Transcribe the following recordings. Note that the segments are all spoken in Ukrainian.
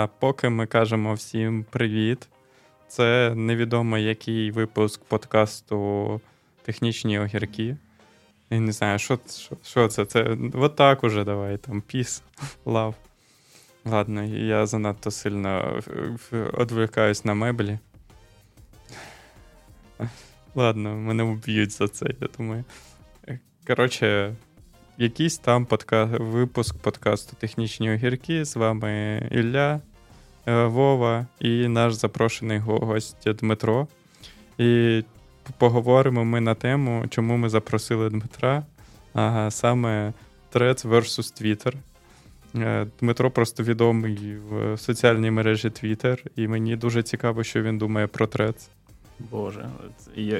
А поки ми кажемо всім привіт. Це невідомо який випуск подкасту Технічні огірки. Я не знаю, що що, що це? Це от так уже давай, там, піс, лав. Ладно, я занадто сильно відвлекаюсь на меблі. Ладно, мене вб'ють за це, я думаю. Коротше, якийсь там подка... випуск подкасту Технічні огірки. З вами Ілля, е, Вова і наш запрошений гость Дмитро. І поговоримо ми на тему, чому ми запросили Дмитра. Ага, Саме Threads versus Twitter. Е, Дмитро просто відомий в соціальній мережі Twitter, і мені дуже цікаво, що він думає про Threads. Боже,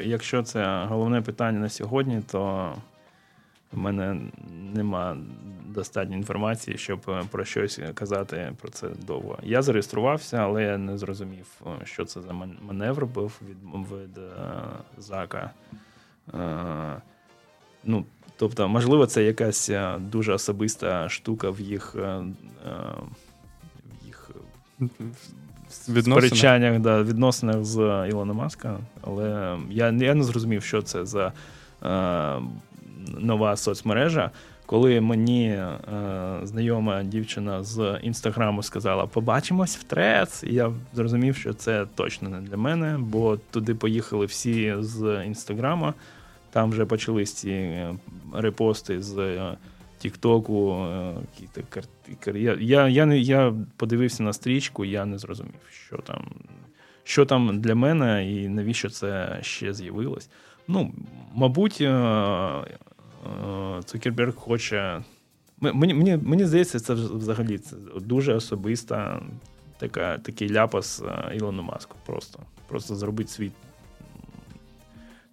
якщо це головне питання на сьогодні, то в мене нема достатньо інформації, щоб е, про щось казати про це довго. Я зареєструвався, але я не зрозумів, е, що це за маневр був від від uh, Зака. Ну, Тобто, можливо, це якась дуже особиста штука в їх в їх сперечаннях, да, відносинах з Ілона Маска. Але я я не зрозумів, що це за нова соцмережа. Коли мені е, знайома дівчина з інстаграму сказала Побачимось в трец, і я зрозумів, що це точно не для мене, бо туди поїхали всі з інстаграма. Там вже почались ці е, репости з е, Тіктоку. Е, я я, я, я подивився на стрічку, я не зрозумів, що там що там для мене і навіщо це ще з'явилось. Ну, мабуть, Е, Цукерберг хоче. Мені мені, мені здається, це взагалі це дуже особиста така, такий ляпас е, Ілону Маску. Просто Просто зробити свій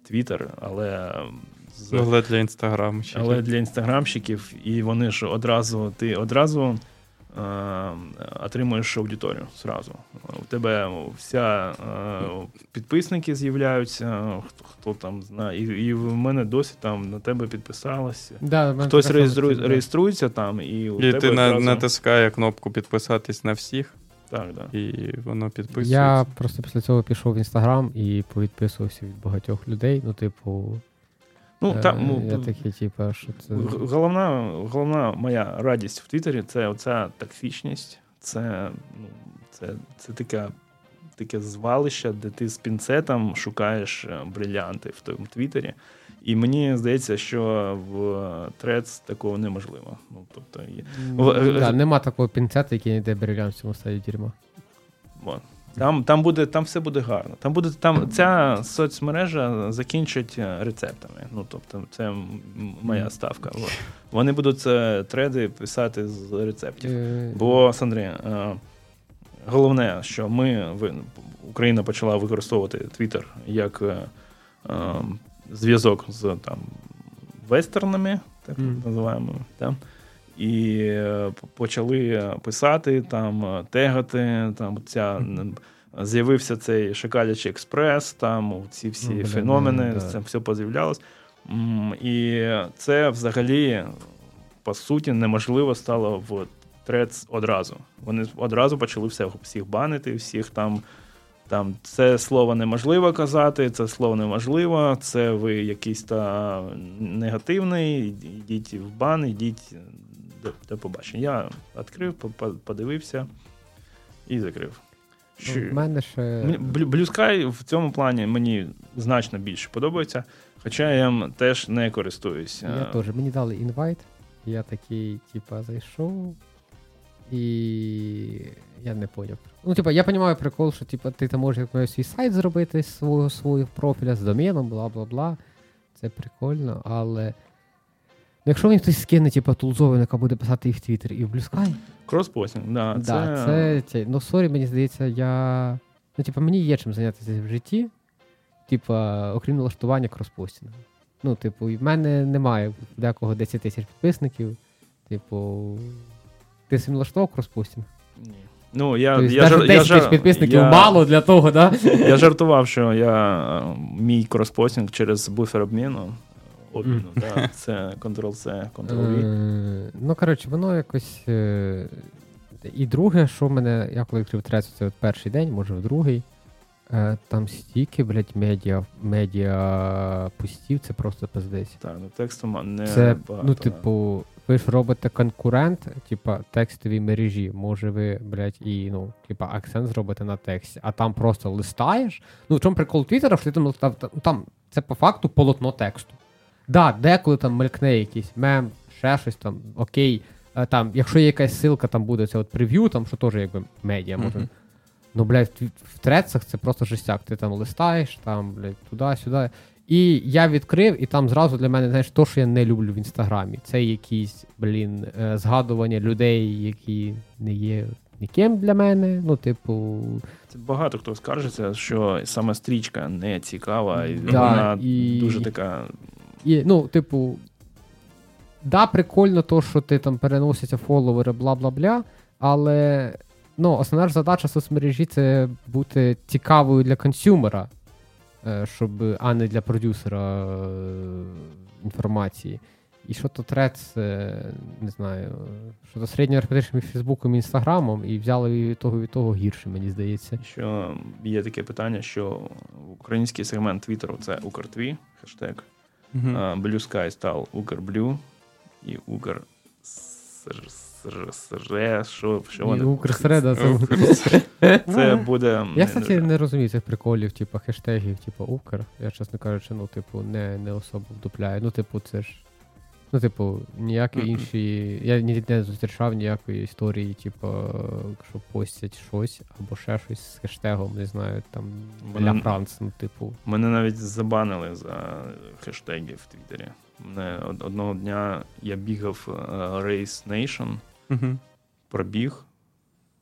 твіттер, але. З... Але для інстаграмщиків. Але для інстаграмщиків, і вони ж одразу ти одразу Е, отримуєш аудиторію зразу. У тебе вся е, підписники з'являються, хто хто там знає, і і в мене досі там на тебе підписалося. Да, Хтось реєструє, да. реєструється там, і у і тебе ти одразу... натискає кнопку підписатись на всіх. Так, да. І воно підписується. Я просто після цього пішов в інстаграм і повідписувався від багатьох людей. Ну, типу, Ну, е, там, ну, я такий, типу, що це... Головна головна моя радість в Твіттері це оця токсичність, це ну, це, це таке, таке звалище, де ти з пінцетом шукаєш е, брилянти в тому Твіттері. І мені здається, що в Трец такого неможливо. Ну, тобто, є... да, Нема такого пінцета, який не йде брилянт в цьому стаді дерьма. Там там, буде, там все буде гарно. Там буде там ця соцмережа закінчить е, рецептами. Ну тобто, це моя ставка. Вони будуть це треди писати з рецептів. Е, Бо Сандрі, е, головне, що ми Україна почала використовувати Твіттер як зв'язок з там вестернами, так називаємо. Так? І е, почали писати, там, тегати. Там ця з'явився цей Шакалячий експрес, там ці всі ну, феномени, да. це все поз'являлось. І це взагалі, по суті, неможливо стало в трец одразу. Вони одразу почали все, всіх банити, всіх там. Там це слово неможливо казати, це слово неможливо, це ви якийсь та негативний, йдіть в бан, йдіть до, до побачення. Я відкрив, подивився і закрив. Що... В мене ще... Blue Sky в цьому плані мені значно більше подобається, хоча я їм теж не користуюся. Я теж. Мені дали invite, я такий, типа, зайшов. І я не поняв. Ну, типа, я розумію прикол, що типа, ти там можеш якийсь свій сайт зробити з свого свого профіля з доменом, бла бла бла. Це прикольно, але Якщо мені хтось скине, типу, тулзову, яка буде писати і в Твіттер, і в Bluesky. Crossposting, да. да, це... це, це. Ну, sorry, мені здається, я. Ну, типу, мені є чим зайнятися в житті. Типу, окрім налаштування кроспостінгу. Ну, типу, в мене немає декого 10 тисяч підписників. Типу, ти сам налаштував кроспостінг? Ні. Ну, я, тобто, я, жар, 10 тисяч підписників я, мало для того, да? Я жартував, що я мій кроспостінг через буфер обміну обміну. Mm. Да, Це Ctrl-C, Ctrl-V. Е, ну, коротше, воно якось. Е, і друге, що в мене, я коли відкрив трец, це от перший день, може в другий. Е, там стільки, блядь, медіа, медіа пустів, це просто пиздець. Так, ну текстом не Це, багато. ну, типу, ви ж робите конкурент, типа, текстовій мережі. Може, ви, блядь, і, ну, типа, акцент зробите на тексті, а там просто листаєш. Ну, в чому прикол Твіттера, що ти там, там, там це по факту полотно тексту. Да, деколи там мелькне якийсь мем, ще щось там, окей. Е, Там, якщо є якась ссылка, там буде це от прев'ю, там що теж якби медіа може. Мгм. Ну, блядь, в, в трецах це просто жестяк. Ти там листаєш, там, блядь, туди-сюди. І я відкрив, і там зразу для мене, знаєш, то, що я не люблю в інстаграмі. Це якісь, блін, е, згадування людей, які не є ніким для мене. Ну, типу, Це багато хто скаржиться, що саме стрічка не цікава, і Да, вона і- дуже така. І, ну, типу, да, прикольно то, що ти там переносяться фоловери, бла-бла-бля, але ну, основна ж задача соцмережі це бути цікавою для консюмера, е, щоб, а не для продюсера е, інформації. І що то трец, е, не знаю, що то середньо архітектурним між Фейсбуком і Інстаграмом, і взяли від того від того гірше, мені здається. Що є таке питання, що український сегмент Твіттеру це Укртві, хештег. А, Blue Sky стал Укрблю і Укр. Що, що вони? Укрсереда це. Це буде. Я, кстати, не- не розумію цих приколів, типу, хештегів, типу, Укр. Я, чесно кажучи, ну, типу, не, не особо вдупляю. Ну, типу, це ж. Ну, типу, ніякі інші. Я ні- не зустрічав ніякої історії, типу, що постять щось або ще щось з хештегом, не знаю, там Мене- Ля Франц, ну, типу. Мене навіть забанили за хештеги в Твіттері. Мене одного дня я бігав е, Race Nation, Мгм. пробіг.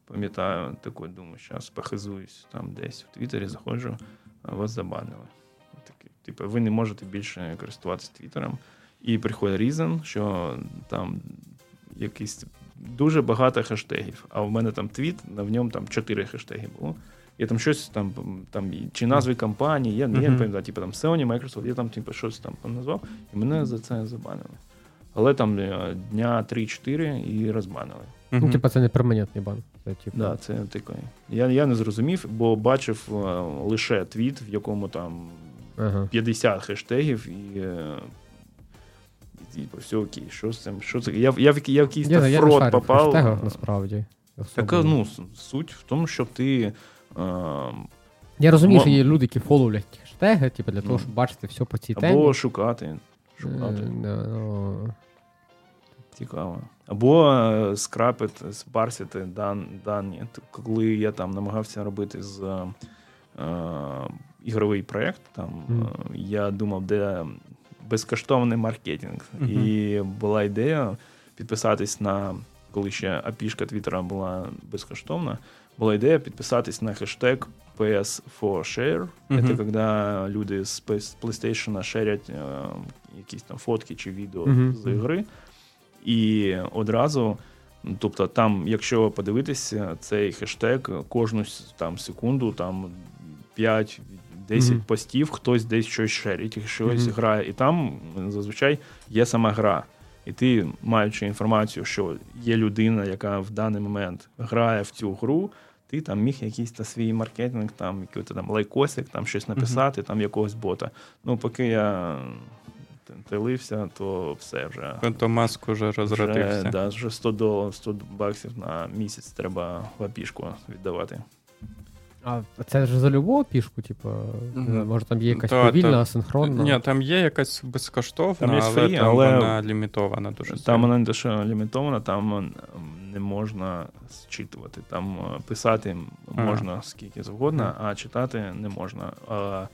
Пам'ятаю, такий, думаю, зараз похизуюсь там десь в Твіттері, заходжу, а вас забанили. Такий, типу, ви не можете більше користуватися Твіттером. І приходить Reason, що там якийсь дуже багато хештегів. А в мене там твіт, на в ньому там чотири хештеги було. Я там щось там, там чи назви компанії, я, я не Мгм. пам'ятаю, типу там Sony, Microsoft, я там типу, щось там назвав, і мене за це забанили. Але там е, дня 3-4 і розбанили. Ну, Мгм. типу, це не перманентний бан. Це, типу, Да, це таке. Я, я не зрозумів, бо бачив е, лише твіт, в якому там Ага. 50 хештегів і. І, Типу, все окей, що з цим? Що це? Я, в- я, в, я в якийсь Я, я не фрод попав. хештегах, насправді. Так, ну, суть в тому, що ти. Е, Я розумію, що є люди, які фоловлять хештеги, типу, для того, Ну. щоб бачити все по цій темі. або шукати. Шукати. Е, ну, Цікаво. Або е, скрапити, спарсити дан, дані. Коли я там намагався робити з е, ігровий проєкт, там е, я думав, де безкоштовний маркетинг. Мгм. І була ідея підписатись на, коли ще апішка Твіттера була безкоштовна, була ідея підписатись на хештег PS4Share. Мгм. Це коли люди з PlayStation шерять е, якісь там фотки чи відео Мгм. з ігри. І одразу, тобто, там, якщо подивитися, цей хештег кожну там секунду, там 5-10 Мгм. постів, хтось десь щось шерить, щось Мгм. грає. І там зазвичай є сама гра. І ти, маючи інформацію, що є людина, яка в даний момент грає в цю гру, ти там міг якийсь та свій маркетинг, там якийсь там лайкосик, там щось написати, там якогось бота. Ну, поки я телився, то все вже. Фантомаск уже Вже, розродився. да, вже 100 доларів, 100 баксів на місяць треба в апішку віддавати. А це ж за любого пішку, типу, Мгм. може там є якась Та, повільна, та- асинхронна. Ні, там є якась безкоштовна, Там є але фрі, там але- вона лімітована дуже Там сильно. вона не що лімітована, там не можна зчитувати. Там е, писати А. можна скільки завгодно, Мгм. а читати не можна. А,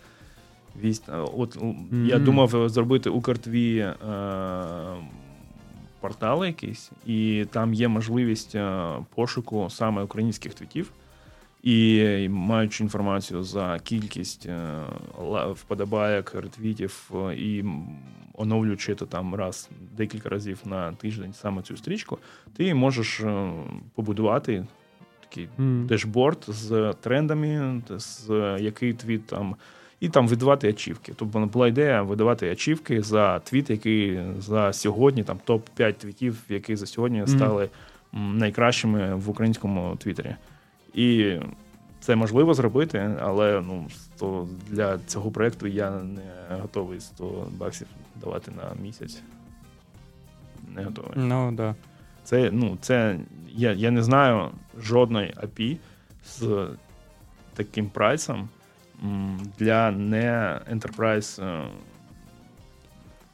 вість, а, от м, я думав е, зробити Укртві е, портал якийсь, і там є можливість е, пошуку саме українських твітів. І маючи інформацію за кількість е, вподобайок, ретвітів е, і оновлюючи це там раз декілька разів на тиждень саме цю стрічку, ти можеш е, побудувати такий М. дешборд з трендами, з який твіт там. І там видавати ачівки. Тобто була ідея видавати ачівки за твіт, який за сьогодні, там топ-5 твітів, які за сьогодні стали найкращими в українському Твіттері. І це можливо зробити, але ну, 100, для цього проєкту я не готовий 100 баксів давати на місяць. Не готовий. Ну, да. Це, ну, це, я я не знаю жодної API з таким прайсом для не enterprise е,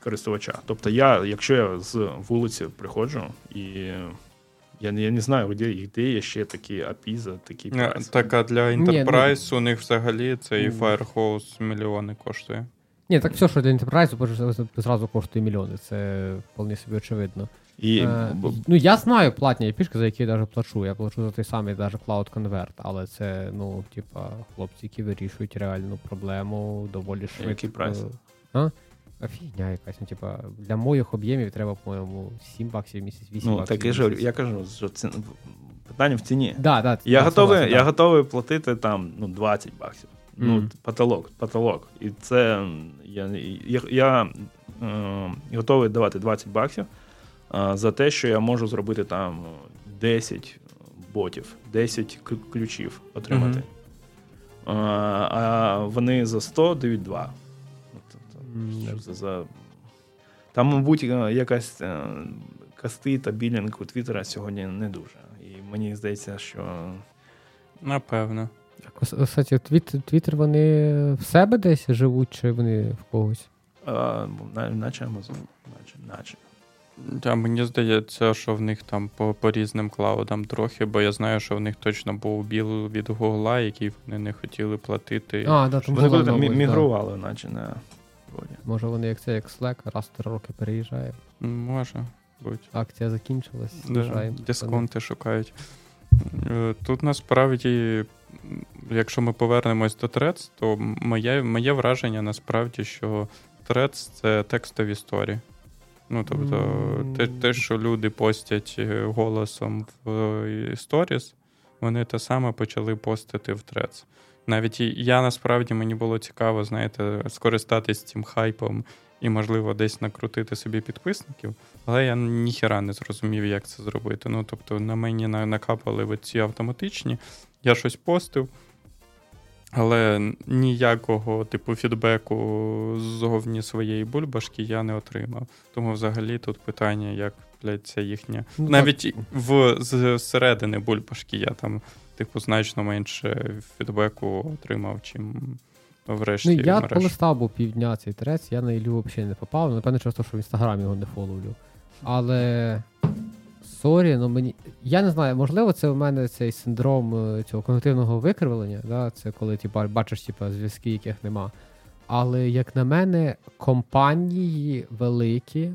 користувача. Тобто, я, якщо я з вулиці приходжу і я я не знаю, де, де є ще такі API за такі прайс. Так, а для Enterprise у них взагалі цей Firehose мільйони коштує. Ні, так все, що для Enterprise, зразу коштує мільйони. Це вполне собі очевидно. І... Е, ну, Я знаю платні пішки, за які я навіть плачу. Я плачу за той самий навіть Cloud Convert, але це, ну, типа, хлопці, які вирішують реальну проблему доволі швидко. Який прайс? А? А фігня якась, ну, типа, для моїх об'ємів треба, по-моєму, 7 баксів в місяць, 8 ну, баксів. Так я ж я кажу, що це питання в ціні. Да, да, я, готовий, я готовий платити там ну, 20 баксів. Mm. Ну, потолок, потолок. І це я я, я е, готовий давати 20 баксів е, за те, що я можу зробити там 10 ботів, 10 ключів отримати. Mm-hmm. Е, а вони за 100 дають 2. За, за... Там, мабуть, е, якась е, касти та білінг у Твіттера сьогодні не дуже. І мені здається, що. Напевно. Кстати, Твіттер вони в себе десь живуть, чи вони в когось? А, Наче Amazon. Наче, наче. Да, мені здається, що в них там по по різним клаудам трохи, бо я знаю, що в них точно був біл від Гугла, який вони не хотіли платити. А, да, там Вони коли там мігрували, да. наче на Може вони як це, як Slack, раз в три роки переїжджає. Може бути. Акція закінчилась. Да, Дисконти шукають. Е, тут насправді, якщо ми повернемось до Threads, то моє моє враження насправді, що Threads — це текстові історії. Ну, тобто, mm. те, те, що люди постять е, голосом в Stories, вони те саме почали постити в Threads. Навіть я насправді мені було цікаво, знаєте, скористатись цим хайпом і, можливо, десь накрутити собі підписників, але я ніхіра не зрозумів, як це зробити. Ну, тобто, на мені накапали ці автоматичні, я щось постив, але ніякого типу фідбеку ззовні своєї бульбашки я не отримав. Тому взагалі тут питання, як блядь, це їхня. Ну, Навіть так. в зсередини бульбашки я там типу, значно менше feedback у отримав, чим врешті. Ну, Я полистав був півдня цей Threads, я на Ілю взагалі не попав. Напевно, через те, що в інстаграмі його не фоловлю. Але. Sorry, ну мені. Я не знаю, можливо, це у мене цей синдром е, цього когнитивного викривлення, да? це коли ти бачиш типу, зв'язки, яких нема. Але, як на мене, компанії великі,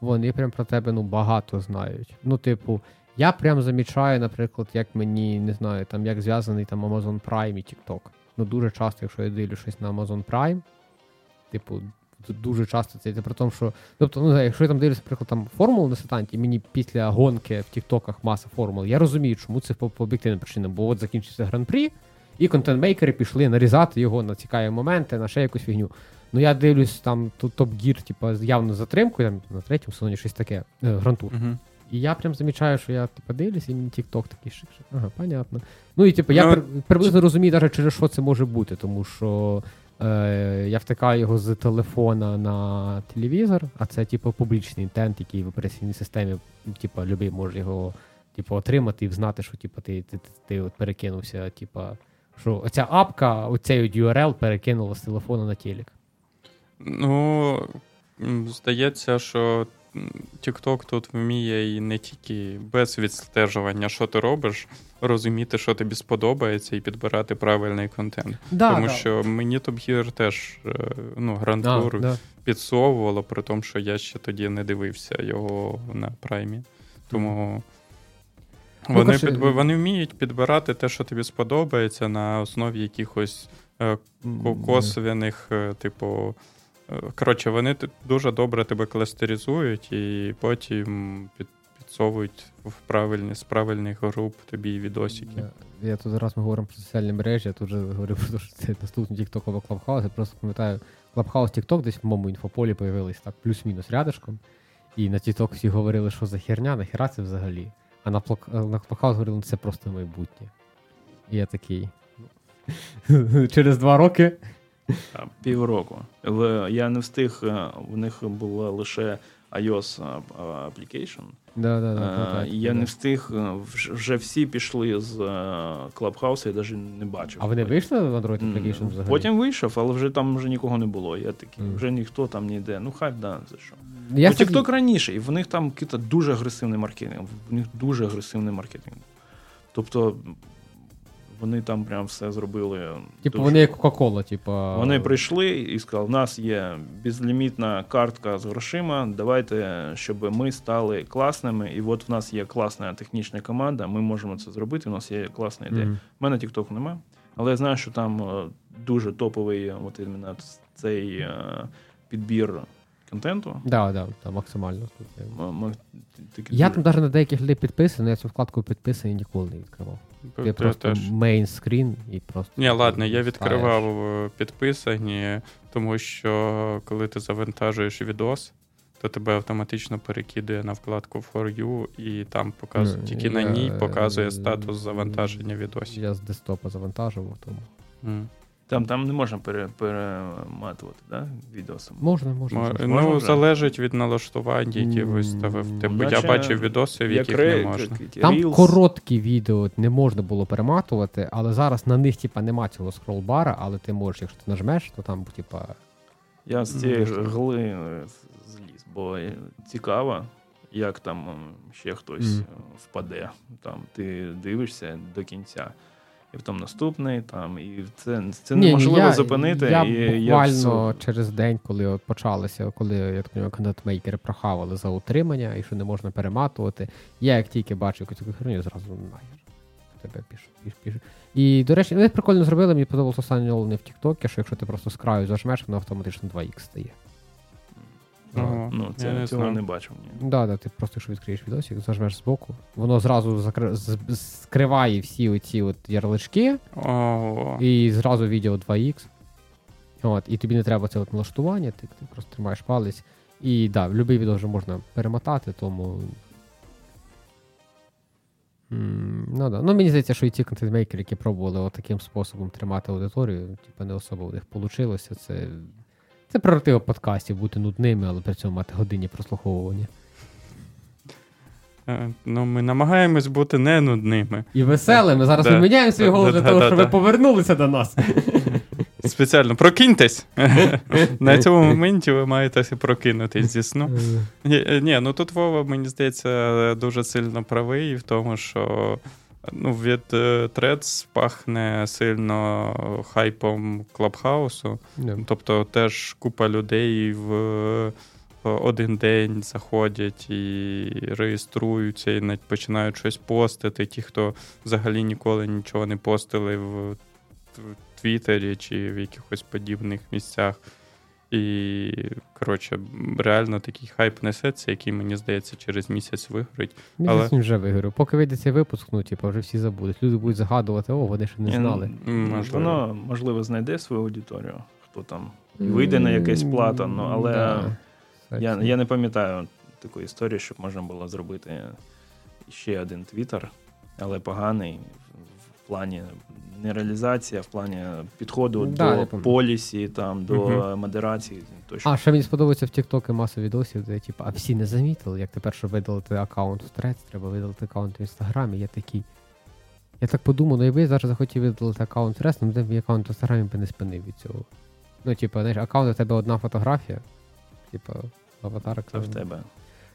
вони прям про тебе ну, багато знають. Ну, типу, я прям замічаю, наприклад, як мені не знаю, там як зв'язаний там Amazon Prime і TikTok. Ну дуже часто, якщо я дивлю щось на Amazon Prime, типу, дуже часто це при тому, що. Тобто, ну, якщо я там дивлюся, наприклад, там формулу на сетанті, і мені після гонки в Тіктоках маса формул, я розумію, чому це по, по об'єктивним причинам, бо от закінчився гран-прі, і контент-мейкери пішли нарізати його на цікаві моменти, на ще якусь фігню. Ну я дивлюсь, там топ-гір, типу, явно затримкою, там на третьому сезоні щось таке, е, грантур. Uh-huh. І я прям замічаю, що я типу, дивлюсь, і мені TikTok такий шик Ага, понятно. Ну і типу, я ну, при, приблизно розумію, навіть через що це може бути, тому що е, я втикаю його з телефона на телевізор, а це, типу, публічний інтент, який в операційній системі, типу, любий може його типу, отримати і знати, що типу, ти ти, ти, ти от перекинувся, типу, що оця апка, оцей URL перекинула з телефона на телек. Ну, здається, що TikTok тут вміє і не тільки без відстежування, що ти робиш, розуміти, що тобі сподобається, і підбирати правильний контент. Да, Тому да. що мені Top теж е, ну, грантур да, підсовувало, при тому, що я ще тоді не дивився його на праймі. Тому. Ну, вони під, вони вміють підбирати те, що тобі сподобається, на основі якихось е, косвяних, е, типу, Коротше, вони дуже добре тебе кластеризують і потім під, підсовують в правильні, з правильних груп тобі відосики. Я, тут зараз ми говоримо про соціальні мережі, я тут вже говорив про те, що це наступний тіктоковий клабхаус. Я просто пам'ятаю, клабхаус Тікток десь в моєму інфополі появились так, плюс-мінус рядышком. І на TikTok всі говорили, що за херня, нахера це взагалі. А на Клабхаус говорили, ну це просто майбутнє. І я такий. «Ну, Через два роки. Півроку. Я не встиг, е, у них була лише iOS а, application. Да, да, да, Е, і Я не встиг, е, вже всі пішли з е, Clubhouse, я навіть не бачив. А вони вийшли в Android Application взагалі? Потім вийшов, але вже там вже нікого не було. Я такий, вже ніхто там не йде. Ну хай да, за що. Я ну, собі- TikTok раніше, і в них там дуже агресивний маркетинг. В них дуже агресивний маркетинг. Тобто вони там прям все зробили. Типу дуже- вони як Кока-Кола, типу. Вони прийшли і сказали: у нас є безлімітна картка з грошима. Давайте, щоб ми стали класними. І от в нас є класна технічна команда. Ми можемо це зробити. У нас є класна ідея. У мене TikTok нема, але я знаю, що там е, дуже топовий от цей е, підбір контенту. Да, да, да, максимально. Я- М- там навіть на деяких людей підписаний, я цю вкладку підписаний ніколи не відкривав. Я Я просто теж. main screen і просто. Ні, ладно, я відкривав е, підписані, тому що коли ти завантажуєш відос, то тебе автоматично перекидує на вкладку For You, і там показує тільки на ній показує статус завантаження відосів. Я з десктопа завантажував, тому. Там, там не можна пере, перематувати, да? відосом. Можна, можна. Мо- можна. можна Ну, вже? залежить від налаштувань, які виставив. Типу, наче я бачив відоси, в яких не ре- можна. Там Reels. короткі відео не можна було перематувати, але зараз на них, типа, нема цього скролбара, але ти можеш, якщо ти нажмеш, то там, типа. Я з цієї Можна. гли е, зліз, бо е, цікаво, як там ще хтось е, впаде. Там ти дивишся до кінця. І потім наступний, там, і це, це Ні, неможливо я, зупинити. Я і буквально я через день, коли от почалося, коли як то контентмейкери прохавали за утримання і що не можна перематувати. Я як тільки бачив якусь таку херню, зразу нахер. Тебе пішу, піш, піш. І, до речі, вони прикольно зробили, мені подобалося останнє оновлення в Тіктокі, що якщо ти просто з краю зажмеш, воно автоматично 2х стає. Ого, ну, я це, не цього не бачив. Ні. Да, да, ти просто якщо відкриєш відосик, зажмеш збоку, воно зразу закри... з- з- скриває всі оці от ярлички, Ого. і зразу відео 2х. От, і тобі не треба це от налаштування, ти, ти просто тримаєш палець. І да, будь-який відео вже можна перемотати, тому. М, Ну, да. ну мені здається, що і ті контентмейкери, які пробували от таким способом тримати аудиторію, типу, не особо у них вийшло. Це, це прерогатива подкастів бути нудними, але при цьому мати годинні прослуховування. Е, Ну, ми намагаємось бути не нудними. І веселими. Зараз Да. ми міняємо свій Да, голос да, для того, щоб ви повернулися до нас. Спеціально прокиньтесь. На цьому моменті ви маєте прокинутись зі сну. Е, ні, ну тут Вова, мені здається, дуже сильно правий в тому, що ну, від е, Threads пахне сильно хайпом Клабхаусу. Да. Тобто теж купа людей в один день заходять і реєструються, і навіть починають щось постити. Ті, хто взагалі ніколи нічого не постили в в Твіттері чи в якихось подібних місцях. І, коротше, реально такий хайп несеться, який, мені здається, через місяць вигорить. Місяць Але- вже вигорів. Поки вийде цей випуск, ну, типу, вже всі забудуть. Люди будуть згадувати, о, вони ще не знали. ну, Можливо. Воно, можливо, знайде свою аудиторію, хто там вийде на якесь плата, ну, але Да. я, я не пам'ятаю такої історії, щоб можна було зробити ще один твіттер, але поганий в- в плані не реалізації, а в плані підходу Да, до полісі, там, до Мгм. модерації. Точно. А, ще мені сподобається в TikTok маса відосів, де типу, а всі не замітили, як тепер, щоб видалити аккаунт в Threads, треба видалити аккаунт в Інстаграмі. Я такий. Я так подумав, ну якби я зараз захотів видалити аккаунт в Threads, ну де мій аккаунт в Інстаграмі би не спинив від цього. Ну, типу, знаєш, аккаунт у тебе одна фотографія. Типу, аватарка. Це в тебе.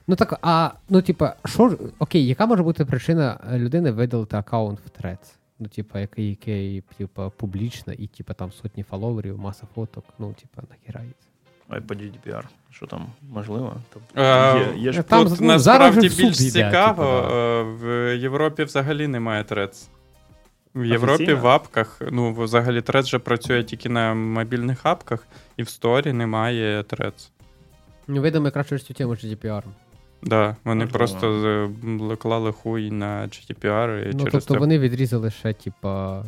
Ну так, а ну, типа, що окей, яка може бути причина людини видалити аккаунт в Threads? Ну, типа, який, який типа, публічна, і типа там сотні фоловерів, маса фоток, ну, типа, нахірається. GDPR. Що там можливо? Тобто, Е, є, є ж Там, Тут ну, насправді зараз більш йде, цікаво, типу, да. е, в Європі взагалі немає трец. В Європі Офіційно? в апках, ну, взагалі трец же працює тільки на мобільних апках, і в сторі немає трец. Ну, видимо, якраз через цю тему GDPR. Да, вони Можливо. просто клали хуй на GDPR і Ну, через тобто це вони відрізали ще, типа,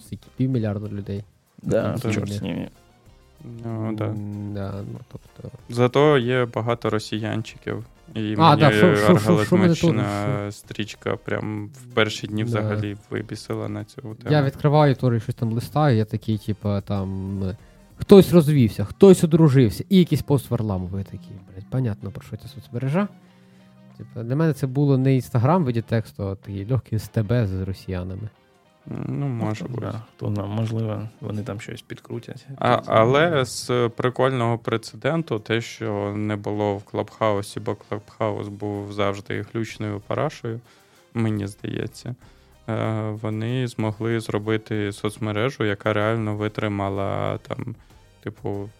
скільки, півмільярда людей. Да, Ну, чорт з ними. Ну, да. Да, ну, тобто, Зато є багато росіянчиків, І А, мені аргалетмачна стрічка прям в перші дні Да. взагалі вибісила на цю тему. Я відкриваю теж щось там листаю, я такий, типа, там. Хтось розвівся, хтось одружився, і якийсь пост Варламовий такий. Блять, понятно, про що ця соцмережа. Типа, для мене це було не інстаграм в виді тексту, а такий легкий СТБ з росіянами. Ну, може бути. Да, хто знає, можливо, вони там щось підкрутять. А, але з прикольного прецеденту, те, що не було в Клабхаусі, бо Клабхаус був завжди глючною парашою, мені здається. е, Вони змогли зробити соцмережу, яка реально витримала там, типу,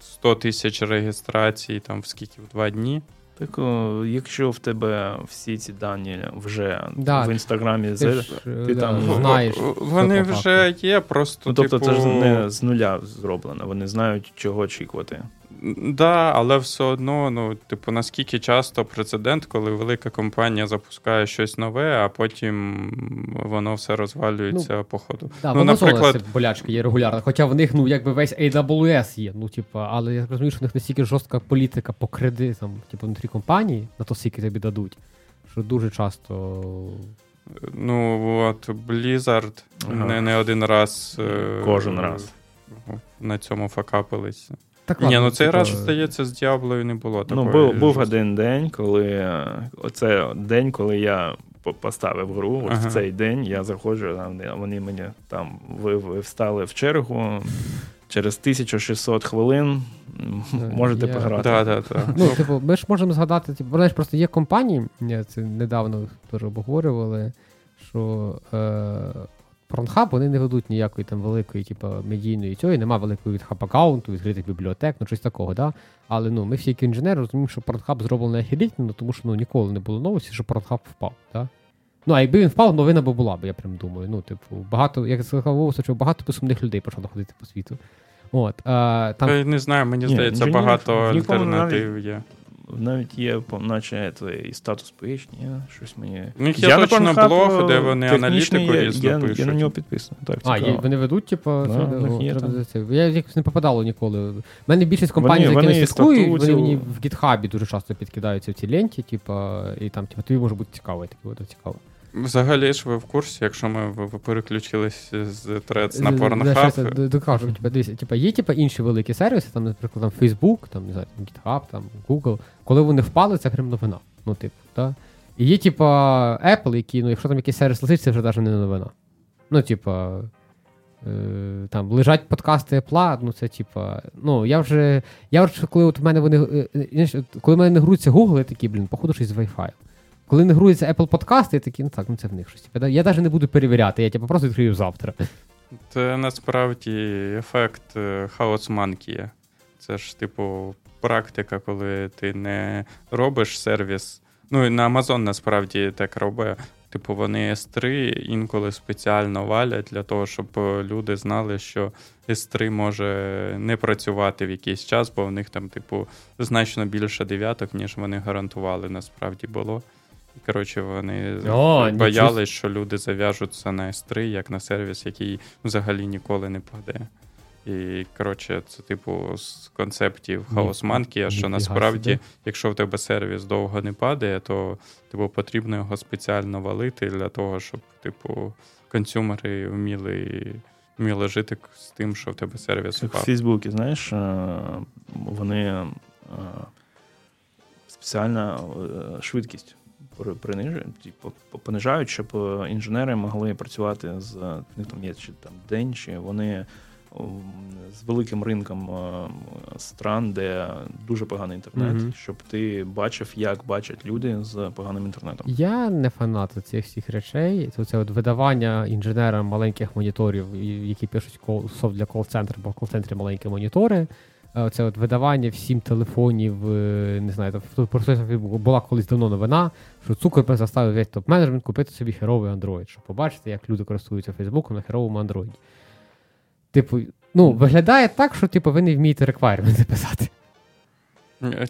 100 тисяч реєстрацій там в скільки в два дні. Так, о, якщо в тебе всі ці дані вже Да, в інстаграмі Ти, з- ж, е, ти да, там- знаєш. Вони вже є, просто. Ну, тобто, типу, це ж не з нуля зроблено. Вони знають, чого очікувати. Да, але все одно, ну, типу, наскільки часто прецедент, коли велика компанія запускає щось нове, а потім воно все розвалюється по ходу. Да, ну, наприклад- це болячка є регулярно. Хоча в них, ну, якби весь AWS є. Ну, типа, але я розумію, що в них настільки жорстка політика по кредитам, типу, внутрі компанії, на то скільки тобі дадуть, що дуже часто. Ну, от Blizzard Ага. не, не один раз. е, раз. На цьому факапилися. Так, Ні, ну цей типа, раз, здається, з Діаблою не було такої. Ну, був, був один день, коли оце день, коли я поставив гру. От Ага. в цей день я заходжу, а вони- мені там ви, ви встали в чергу. Через 1600 хвилин можете я- пограти. Да, да, да. Ну, типу, ми ж можемо згадати, типу, знаєш, просто є компанії, я це недавно теж обговорювали, що е, Pornhub, вони не ведуть ніякої там великої, типу, медійної цього, нема великого від хаб-аккаунту, відкритих бібліотек, ну щось такого, да? Але ну, ми всі як інженери розуміємо, що Pornhub зроблений ахілітно, тому що ну, ніколи не було новості, що Pornhub впав, да? Ну, а якби він впав, новина би була б, я прям думаю. Ну, типу, багато, як сказав що багато безсумних людей почало ходити по світу. От, е, там Та не знаю, мені здається, інженерів багато альтернатив є. Навіть є, по- наче і статус ні, щось мені. У них є Я на точно Pornhub, блог, де вони аналітику є, різну я, пишуть. я на нього підписаний. Так, А, є, вони ведуть, типу, Да, о, є треба це. Я якось не попадало ніколи. У мене більшість компаній, Вони- вони слідкую, вони мені в гітхабі дуже часто підкидаються в ці ленті, типу, і там, типу, тобі може бути цікаво, і таке, цікаво. Взагалі ж ви в курсі, якщо ми переключились з Threads на Pornhub, Докажу, типу, дивіться, типу, є типу, інші великі сервіси, там, наприклад, там Facebook, там, не знаю, GitHub, там, Google. Коли вони впали, це прям новина. Ну, типу, да? І є, типу, Apple, які, ну, якщо там якийсь сервіс лежить, це вже навіть не новина. Ну, типа. Е, там лежать подкасти Apple, ну це типа. Ну, я вже. Я вже коли от в мене вони. е, е, коли в мене не груться Google, я такий, блін, походу щось з Wi-Fi. Коли не грується Apple подкасти, я такий, ну так, ну це в них щось. Типа, я навіть не буду перевіряти, я типу, просто відкрию завтра. це насправді ефект е, хаос манкія. Це ж, типу, практика, коли ти не робиш сервіс. Ну, і на Amazon насправді так робить. Типу, вони S3 інколи спеціально валять для того, щоб е, люди знали, що S3 може не працювати в якийсь час, бо в них там, типу, значно більше дев'яток, ніж вони гарантували, насправді було. І, коротше, вони О, боялись, що люди зав'яжуться на S3, як на сервіс, який взагалі ніколи не паде. І, коротше, це, типу, з концептів хаос манкія, що насправді, собі. якщо в тебе сервіс довго не падає, то типу, потрібно його спеціально валити для того, щоб, типу, консюмери вміли, вміли жити з тим, що в тебе сервіс Як в впав. Фейсбуці, знаєш, е, вони е, спеціальна е, швидкість принижують, типу, понижають, щоб е, інженери могли працювати з них там є чи там день, чи вони з великим ринком е, стран, де дуже поганий інтернет, Мгм. щоб ти бачив, як бачать люди з поганим інтернетом. Я не фанат цих всіх речей. Це, це от видавання інженерам маленьких моніторів, які пишуть софт для кол-центру, бо в кол-центрі маленькі монітори. Е, Це от видавання всім телефонів, е, не знаю, там, просто була колись давно новина, що Цукерберг заставив весь топ-менеджмент купити собі херовий Android, щоб побачити, як люди користуються Фейсбуком на херовому Android. Типу, ну, виглядає так, що типу, ви не вмієте реквайрменти писати.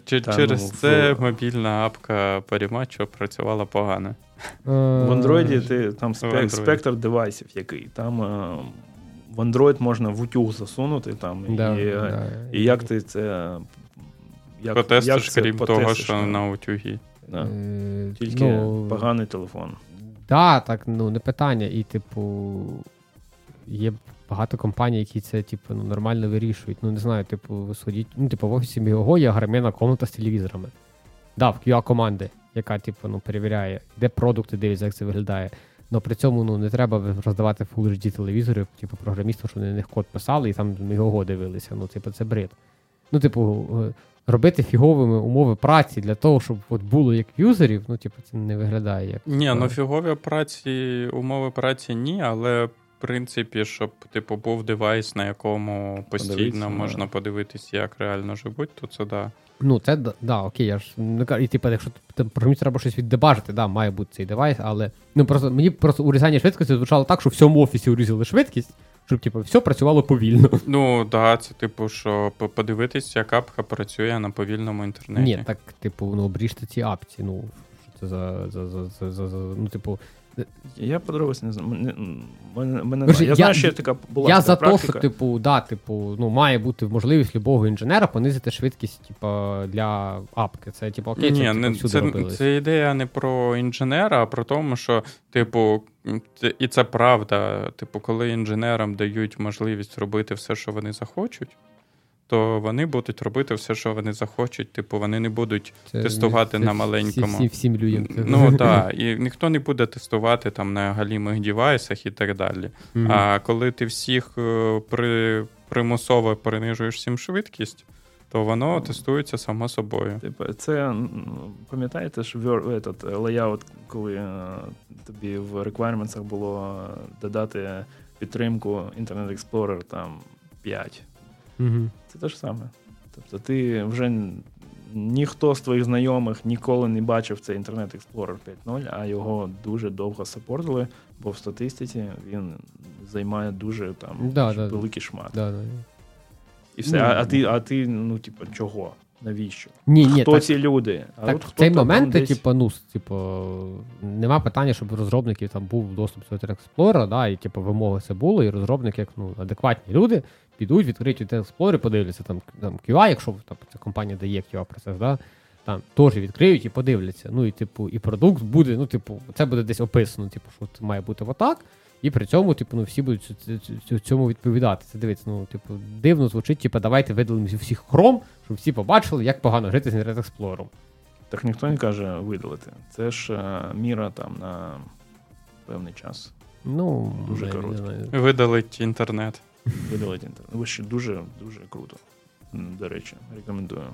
Чи, Та, через ну, в- це мобільна апка Parimacho працювала погано. В Андроїді ти там Android. спектр девайсів який. Там е, в Android можна в утюг засунути там, Да, і, да. і як ти це. Як, Потестиш, як це крім того, що ну. на утюгі. Да. Е, Тільки ну, поганий телефон. Да, так, ну не питання. І, типу, є багато компаній, які це, типу, ну, нормально вирішують. Ну, не знаю, типу, ви сходіть. Ну, типу, в офісі Мігого є гармена комната з телевізорами. Да, в QA команди, яка, типу, ну, перевіряє, де продукти дивляться, як це виглядає. Но при цьому ну, не треба роздавати Full HD телевізори, типу, програмістам, що вони на них код писали і там Мігого дивилися. Ну, типу, це бред. Ну, типу, е, робити фіговими умови праці для того, щоб от було як юзерів, ну, типу, це не виглядає як. Ні, ну фігові праці, умови праці ні, але в принципі, щоб типу був девайс, на якому постійно Подивитися, можна да. подивитись, як реально живуть, то це да. Ну, це да, окей, я ж не кажу, і типу, якщо там програмісту треба щось віддебажити, да, має бути цей девайс, але ну просто мені просто урізання швидкості звучало так, що в всьому офісі урізали швидкість, щоб типу, все працювало повільно. Ну, да, це типу, що подивитись, як апка працює на повільному інтернеті. Ні, так, типу, ну обріжте ці апці. Ну, що це за, за, за, за, за, за ну, типу, Я подробиць не знаю. Мене, мене, я, я- знаю, що така була я така за те, що, типу, да, типу, ну, має бути можливість любого інженера понизити швидкість, типу, для апки. Це, типу, окей, Ні, це, не, типу, це, робилось. це ідея не про інженера, а про тому, що, типу, і це правда. Типу, коли інженерам дають можливість робити все, що вони захочуть, то вони будуть робити все, що вони захочуть. Типу, вони не будуть Це тестувати це на маленькому. Всі, всім людям. Ну так, і ніхто не буде тестувати там на галімих девайсах і так далі. Мгм. А коли ти всіх е, при, примусово принижуєш всім швидкість, то воно тестується само собою. Типу, це пам'ятаєте, що Word, этот, layout, коли е, тобі в requirements було е, додати підтримку Internet Explorer там 5. Мгм. Це те ж саме. Тобто ти вже ніхто з твоїх знайомих ніколи не бачив цей Internet Explorer 5.0, а його дуже довго сапортили, бо в статистиці він займає дуже там Да, да. великий шмат. Да, да. І все. Ну, а, а ти, а ти, ну, типу, чого? Навіщо? Ні, ні, хто так, ці люди? А так от в цей момент, десь- типу, ну, типу, нема питання, щоб у розробників там був доступ до Internet Explorer, да, і типу, вимоги це було, і розробники, як ну, адекватні люди, підуть, відкриють Internet Explorer, подивляться там, там QA, якщо там, ця компанія дає QA процес, да, там теж відкриють і подивляться. Ну і типу, і продукт буде, ну, типу, це буде десь описано, типу, що це має бути отак. І при цьому, типу, ну, всі будуть цьому відповідати. Це дивиться, ну, типу, дивно звучить, типу, давайте видалимо зі всіх хром, щоб всі побачили, як погано жити з Internet Explorer. Так ніхто не каже видалити. Це ж е, міра там на певний час. Ну, Дуже коротко. Видалить інтернет. Видалити. Ви ще дуже дуже круто. До речі, рекомендую.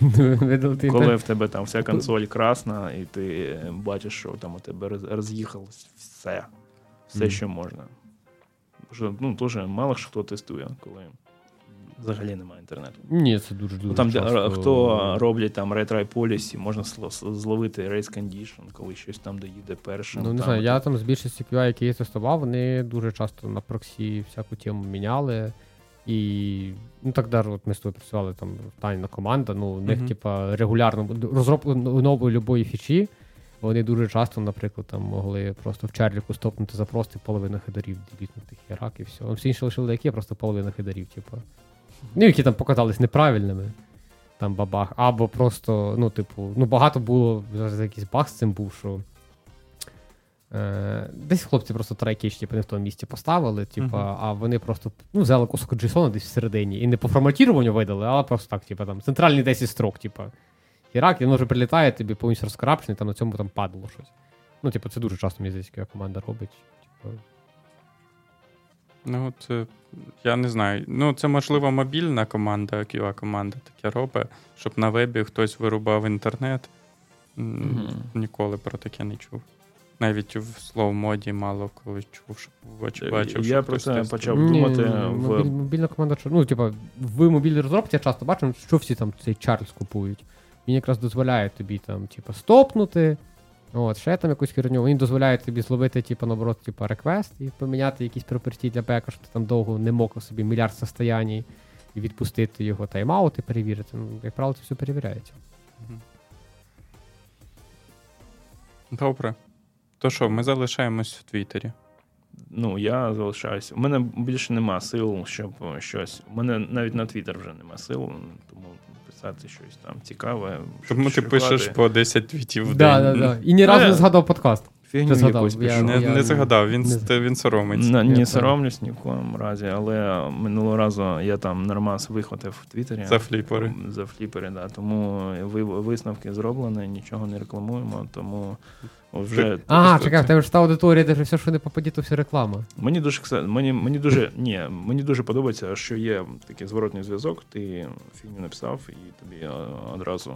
Коли в тебе там вся консоль красна, і ти бачиш, що там у тебе роз'їхалось все. Все, що можна. Що, ну, теж мало що хто тестує, коли взагалі немає інтернету. Ні, це дуже дуже. Ну, там, часто. хто роблять там policy, можна зловити race condition, коли щось там доїде першим. Ну, не там, знаю, я там з більшості QA, які я тестував, вони дуже часто на проксі всяку тему міняли. І ну так даже от ми з тобою працювали там тайна команда. Ну, у них, Мгм. типа, регулярно розробку нової любої фічі. Вони дуже часто, наприклад, там могли просто в чарліку стопнути просто половину хедарів, ділітнути херак і все. Всі інші лишили які, просто половина хедарів, типу. Ну, які там показались неправильними. Там бабах. Або просто, ну, типу, ну багато було зараз якийсь баг з цим був, що. Е, десь хлопці просто трайкіч, типу, не в тому місці поставили, типу, Мгм. а вони просто ну, взяли кусок JSON десь всередині і не по форматіруванню видали, а просто так, типу, там, центральний 10 строк, типу. Хірак, він вже прилітає, тобі повністю розкрапчений, там на цьому там падало щось. Ну, типу, це дуже часто, мені здається, команда робить. Типу, Ну, це, я не знаю. Ну, це, можливо, мобільна команда, QA команда таке робить, щоб на вебі хтось вирубав інтернет. Мгм. Ніколи про таке не чув. Навіть в слоу моді мало коли чув, щоб бач- бачив. Я що про це почав Ні, думати мобіль- в мобільна команда, що- ну, типа, в мобільній розробці я часто бачу, що всі там цей Чарльз купують. Він якраз дозволяє тобі там, типа, стопнути. От, ще там якусь херню. Він дозволяє тобі зловити, типу, наоборот, типу, реквест і поміняти якісь проперті для бека, щоб ти там довго не мокав собі мільярд состояній і відпустити його тайм-аут і перевірити. Ну, як правило, це все перевіряється. Добре. То що, ми залишаємось в Твіттері. ну, я залишаюся. У мене більше нема сил, щоб щось. У мене навіть на Твіттер вже нема сил, тому написати щось там цікаве. Тому ти пишеш по 10 твітів в Да, день. да, да. І ні разу не згадав подкаст. Фігню Ти згадав, якусь я- Не, я- не згадав, він, не він соромиться. Я Не соромлюсь ні в коєму разі, але минулого разу я там нормас вихватив в Твіттері. За фліпери. За фліпери, да. Тому висновки зроблені, нічого не рекламуємо, тому вже. А, Ти- чекай, в тебе ж та аудиторія, де ж все, що не попаді, то все реклама. Мені дуже мені, мені дуже ні, мені дуже подобається, що є такий зворотний зв'язок. Ти фігню написав і тобі одразу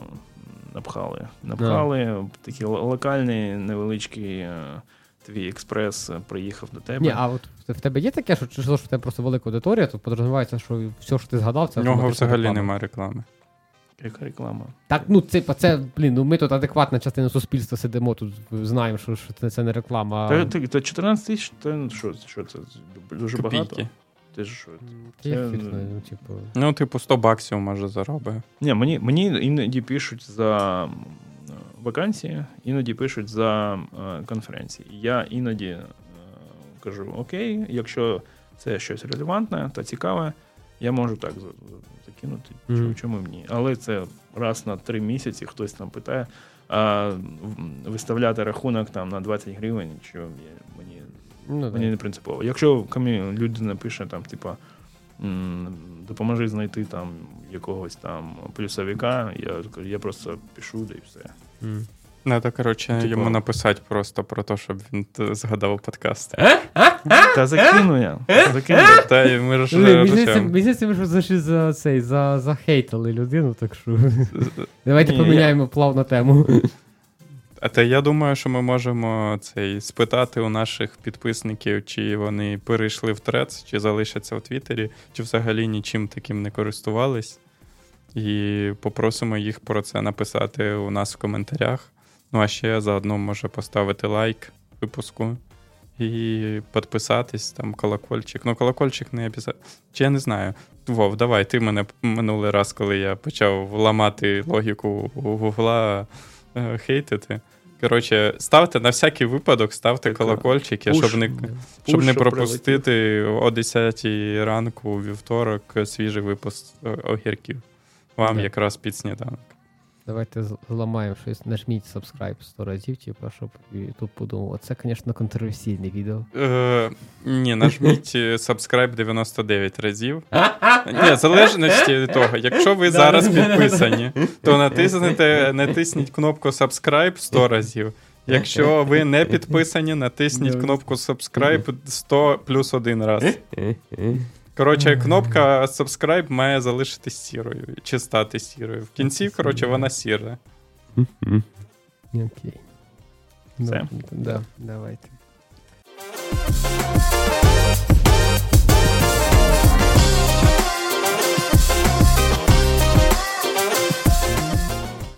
напхали. Напхали, такий л- локальний, невеличкий е, твій експрес е, приїхав до тебе. Ні, а от в тебе є таке, що чи що в тебе просто велика аудиторія, то подразумівається, що все, що ти згадав, це У нього взагалі реклама. немає реклами. Яка реклама? Так, ну це, це, блін, ну ми тут адекватна частина суспільства сидимо, тут знаємо, що, що це, не реклама. Та, та, та 14 тисяч, та що, що це? Дуже багато. Ти ж я це- ну, типу. Ну, типу, 100 баксів може заробить. Ні, мені, мені іноді пишуть за вакансії, іноді пишуть за е, конференції. Я іноді е, кажу: Окей, якщо це щось релевантне та цікаве, я можу так за- за- закинути. Мгм. Чому, чому б? Але це раз на три місяці хтось там питає, а виставляти рахунок там на 20 гривень, що мені Ну, Мені не принципово. Якщо камі людина пише там, типа, допоможи знайти там якогось там плюсовика, я, я просто пишу, да і все. М. Треба, коротше, Типу- йому написати просто про те, щоб він згадав подкаст. Та закину я. Закину. Та й ми ж Мені здається, ми ж за цей, за, захейтили людину, так що. Давайте поміняємо плавно тему. А та я думаю, що ми можемо цей спитати у наших підписників, чи вони перейшли в трец, чи залишаться в Твіттері, чи взагалі нічим таким не користувались. І попросимо їх про це написати у нас в коментарях. Ну а ще заодно може поставити лайк випуску і підписатись, там колокольчик. Ну, колокольчик не обов'язково. Чи я не знаю. Вов, давай, ти мене минулий раз, коли я почав ламати логіку Гугла, хейтити. Коротше, ставте на всякий випадок, ставте Так, колокольчики, пуш. щоб не, щоб не пропустити о 10 ранку у вівторок свіжий випуск е, огірків. Вам так. якраз під сніданок. Давайте зламаємо щось, нажміть subscribe 100 разів, типу, щоб YouTube подумав. Оце, звісно, контроверсійне відео. Е, ні, нажміть е, subscribe 99 разів. Ні, в залежності від того, якщо ви зараз підписані, то натиснете, натисніть кнопку subscribe 100 разів. Якщо ви не підписані, натисніть кнопку subscribe 100 плюс один раз. Коротше, кнопка subscribe має залишитись сірою чи стати сірою. В кінці, коротше, вона сіра. Окей. Все? Да, давайте.